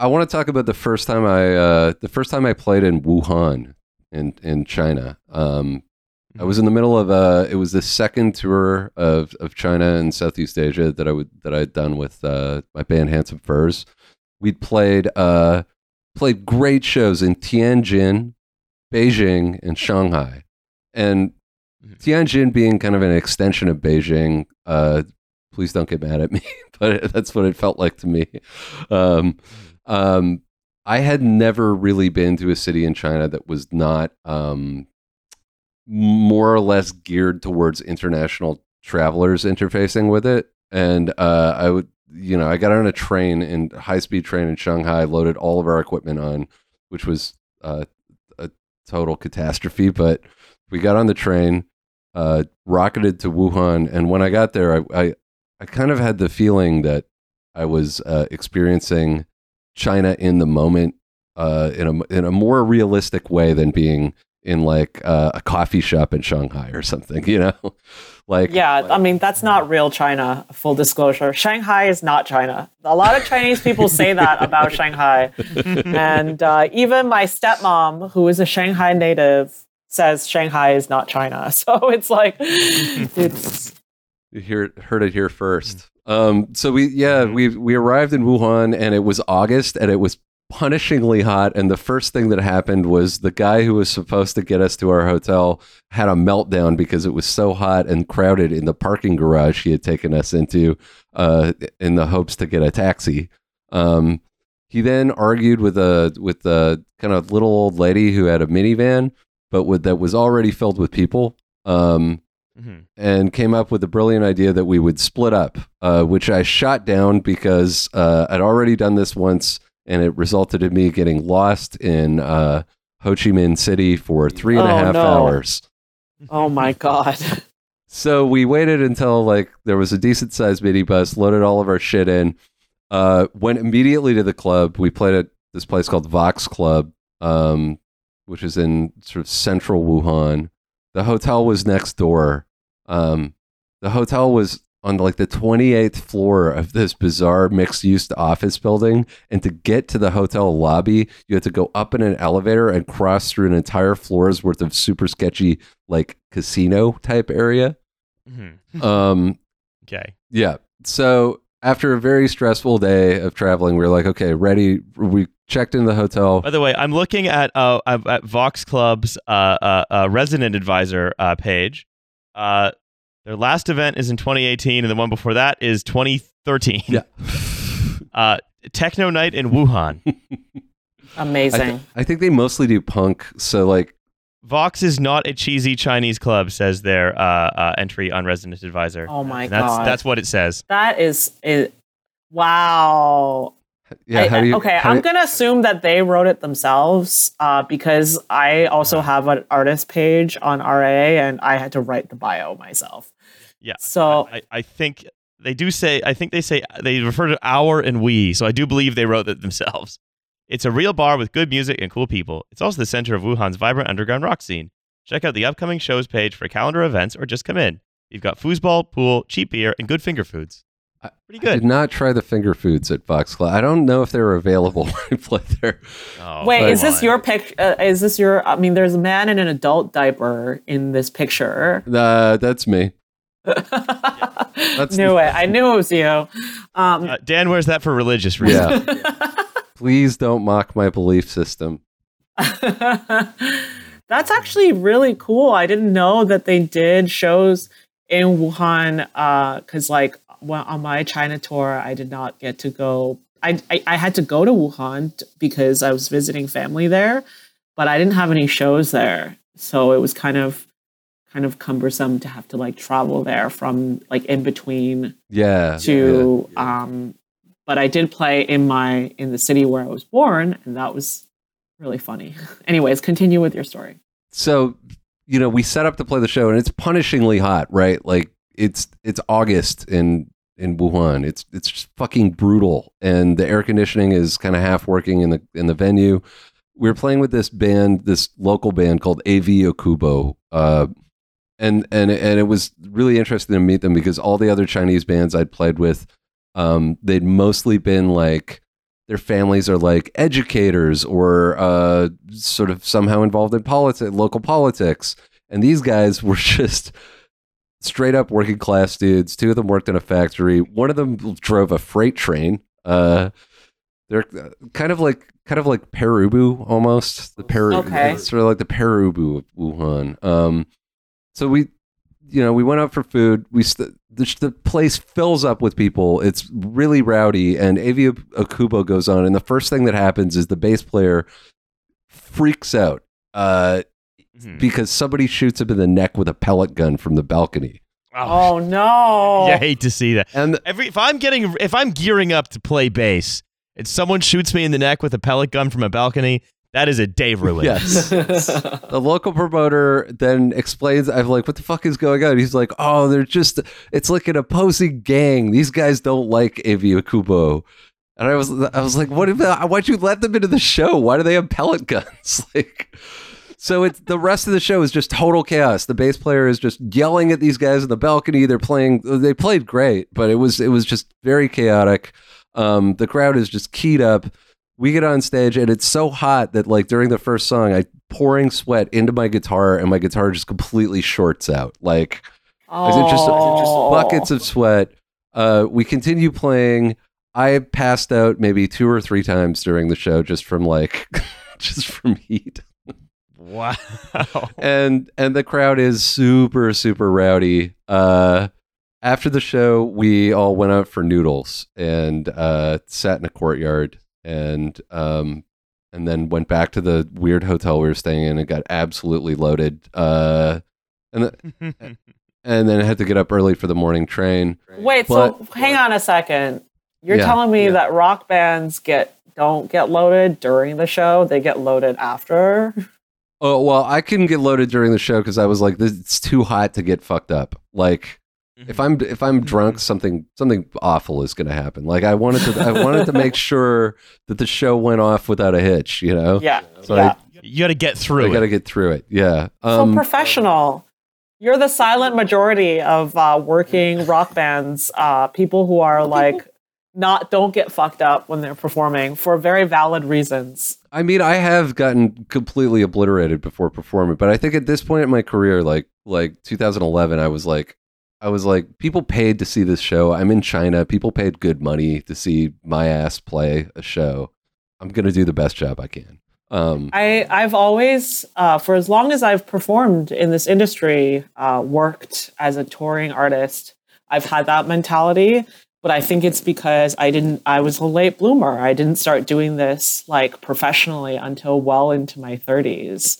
I want to talk about the first time I uh, the first time I played in Wuhan in in China. Um, I was in the middle of a. It was the second tour of, of China and Southeast Asia that I would that I had done with uh, my band Handsome Furs. We'd played uh, played great shows in Tianjin, Beijing, and Shanghai, and Mhm. Tianjin being kind of an extension of Beijing. Uh, please don't get mad at me, but that's what it felt like to me. Um, um, I had never really been to a city in China that was not um, more or less geared towards international travelers interfacing with it. And uh, I would, you know, I got on a train in high speed train in Shanghai, loaded all of our equipment on, which was uh, a total catastrophe. But we got on the train, uh, rocketed to Wuhan, and when I got there, I, I, I kind of had the feeling that I was uh, experiencing China in the moment uh, in a in a more realistic way than being in like uh, a coffee shop in Shanghai or something. You know, like Yeah, I mean that's not real China. Full disclosure, Shanghai is not China. A lot of Chinese people say that about Shanghai, and uh, even my stepmom, who is a Shanghai native, says Shanghai is not China. So it's like, it's You hear heard it here first. Um, so we yeah we we arrived in Wuhan and it was August and it was punishingly hot and the first thing that happened was the guy who was supposed to get us to our hotel had a meltdown because it was so hot and crowded in the parking garage he had taken us into uh, in the hopes to get a taxi. Um, he then argued with a with a kind of little old lady who had a minivan but with that was already filled with people. Um, Mhm. and came up with the brilliant idea that we would split up, uh, which I shot down because uh, I'd already done this once, and it resulted in me getting lost in uh, Ho Chi Minh City for three and a Oh, half no. hours. oh my god. So we waited until like there was a decent sized minibus, loaded all of our shit in, uh, went immediately to the club. We played at this place called Vox Club, um, which is in sort of central Wuhan. The hotel was next door. Um, the hotel was on like the 28th floor of this bizarre mixed use office building. And to get to the hotel lobby, you had to go up in an elevator and cross through an entire floor's worth of super sketchy, like casino type area. Mhm. Um, Okay. yeah. So after a very stressful day of traveling, we were like, okay, ready. We checked in the hotel. By the way, I'm looking at uh at at Vox Club's uh, uh, uh resident advisor uh page. Uh, their last event is in 2018, and the one before that is 2013. Yeah. Uh, Techno Night in Wuhan. I, Amazing. th- I think they mostly do punk. So like, Vox is not a cheesy Chinese club, says their uh, uh, entry on resident advisor. oh my And that's god. that's what it says. that is it. Wow. Yeah, I- how do you? okay, how I'm do- gonna assume that they wrote it themselves uh, because I also have an artist page on RA and I had to write the bio myself. Yeah. So I, I think they do say. I think they say they refer to our and we. So I do believe they wrote it themselves. It's a real bar with good music and cool people. It's also the center of Wuhan's vibrant underground rock scene. Check out the upcoming shows page for calendar events or just come in. You've got foosball, pool, cheap beer, and good finger foods. I- Pretty I did not try the finger foods at Vox Club. I don't know if they were available when I played there. Oh, wait, come is this your pic? Uh, is this your? I mean, there's a man in an adult diaper in this picture. Uh, that's me. knew it. I knew it was you. Um, Uh, Dan wears that for religious reasons. Yeah. Please don't mock my belief system. That's actually really cool. I didn't know that they did shows in Wuhan because, like, well, on my China tour, I did not get to go. I, I, I had to go to Wuhan t- because I was visiting family there, but I didn't have any shows there. So it was kind of kind of cumbersome to have to like travel there from like in between Yeah. to um but I did play in my in the city where I was born and that was really funny. Anyways, continue with your story. so you know we set up to play the show and it's punishingly hot right? Like it's it's august in in wuhan. It's it's just fucking brutal. And the air conditioning is kind of half working in the in the venue. We were playing with this band this local band called AV Okubo uh and and and it was really interesting to meet them because all the other chinese bands i'd played with um they'd mostly been like their families are like educators or uh, sort of somehow involved in politics, local politics. And these guys were just straight up working class dudes. Two of them worked in a factory. One of them drove a freight train. Uh, they're uh, kind of like kind of like Pere Ubu almost. The Peru, Okay. sort of like the Pere Ubu of Wuhan. Um, so we, you know, we went out for food. We st- the, the place fills up with people. It's really rowdy, and AV Okubo goes on, and the first thing that happens is the bass player freaks out. Uh, Mhm. because somebody shoots him in the neck with a pellet gun from the balcony. Oh no! Yeah, I hate to see that. And Every if I'm getting if I'm gearing up to play bass and someone shoots me in the neck with a pellet gun from a balcony, that is a day relief. yes, the local promoter then explains, I'm like, what the fuck is going on? He's like, oh, they're just, it's like an opposing gang. These guys don't like AV Okubo. And I was, I was like, what about, why'd you let them into the show? Why do they have pellet guns? like, so it's the rest of the show is just total chaos. The bass player is just yelling at these guys in the balcony. They're playing, they played great, but it was, it was just very chaotic. Um, the crowd is just keyed up we get on stage and it's so hot that like during the first song i pouring sweat into my guitar and my guitar just completely shorts out. Like just, Oh. buckets of sweat. Uh we continue playing. I passed out maybe two or three times during the show just from like just from heat. Wow. and and the crowd is super super rowdy. Uh after the show we all went out for noodles and uh sat in a courtyard and um and then went back to the weird hotel we were staying in and got absolutely loaded uh and th- and then I had to get up early for the morning train Wait, But- so hang on a second. You're Yeah, telling me yeah. that rock bands get don't get loaded during the show; they get loaded after. oh well i couldn't get loaded during the show because i was like this it's too hot to get fucked up like if I'm if I'm drunk, something something awful is going to happen. Like I wanted to I wanted to make sure that the show went off without a hitch. You know, Yeah, So yeah. you got to get I, through got to it. get through it. Yeah. so Um, professional. You're the silent majority of uh, working rock bands. Uh, people who are like not don't get fucked up when they're performing for very valid reasons. I mean, I have gotten completely obliterated before performing, but I think at this point in my career, like like 2011, I was like, I was like, people paid to see this show. I'm in China. People paid good money to see my ass play a show. I'm gonna do the best job I can. Um, I, I've always, uh, for as long as I've performed in this industry, uh, worked as a touring artist, I've had that mentality. But I think it's because I didn't, I was a late bloomer. I didn't start doing this like professionally until well into my 30s.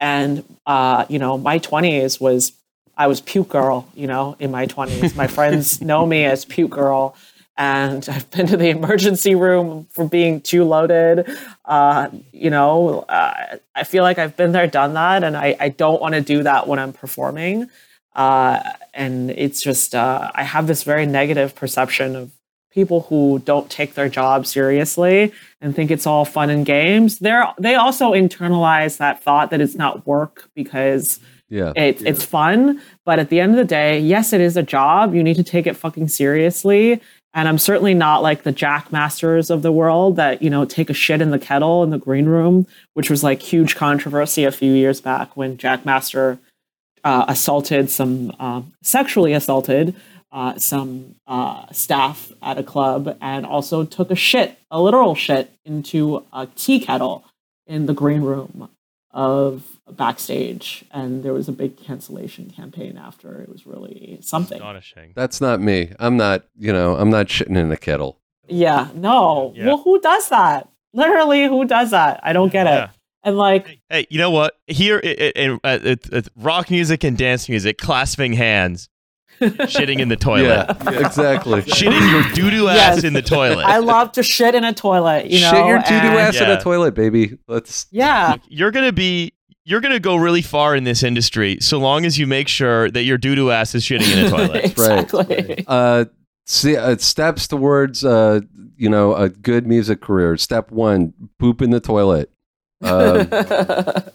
And, uh, you know, my 20s was, I was puke girl, you know, in my 20s. My friends know me as puke girl. And I've been to the emergency room for being too loaded. Uh, you know, uh, I feel like I've been there, done that, and I, I don't want to do that when I'm performing. Uh, and it's just, uh, I have this very negative perception of people who don't take their job seriously and think it's all fun and games. They're, they also internalize that thought that it's not work because yeah. it, it's fun. But at the end of the day, yes, it is a job. You need to take it fucking seriously. And I'm certainly not like the Jackmasters of the world that, you know, take a shit in the kettle in the green room, which was like huge controversy a few years back when Jackmaster uh, assaulted some, um, sexually assaulted uh, some uh, staff at a club and also took a shit, a literal shit, into a tea kettle in the green room of backstage. And there was a big cancellation campaign after. It was really something. Astonishing. That's not me. I'm not. You know, I'm not shitting in a kettle. Yeah, no. Yeah. Well, who does that? Literally, who does that? I don't get it. And like, Hey, you know what? Here i- i- in uh, it- it- rock music and dance music, clasping hands, shitting in the toilet. Yeah, exactly. Shitting your doo doo ass Yes. in the toilet. I love to shit in a toilet, you know. Shit your doo doo and- ass in Yeah. a toilet, baby. Let's. Yeah, you're gonna be you're gonna go really far in this industry so long as you make sure that your doo doo ass is shitting in a toilet. right. exactly. Uh, see, uh, steps towards uh, you know, a good music career. Step one: poop in the toilet. Um,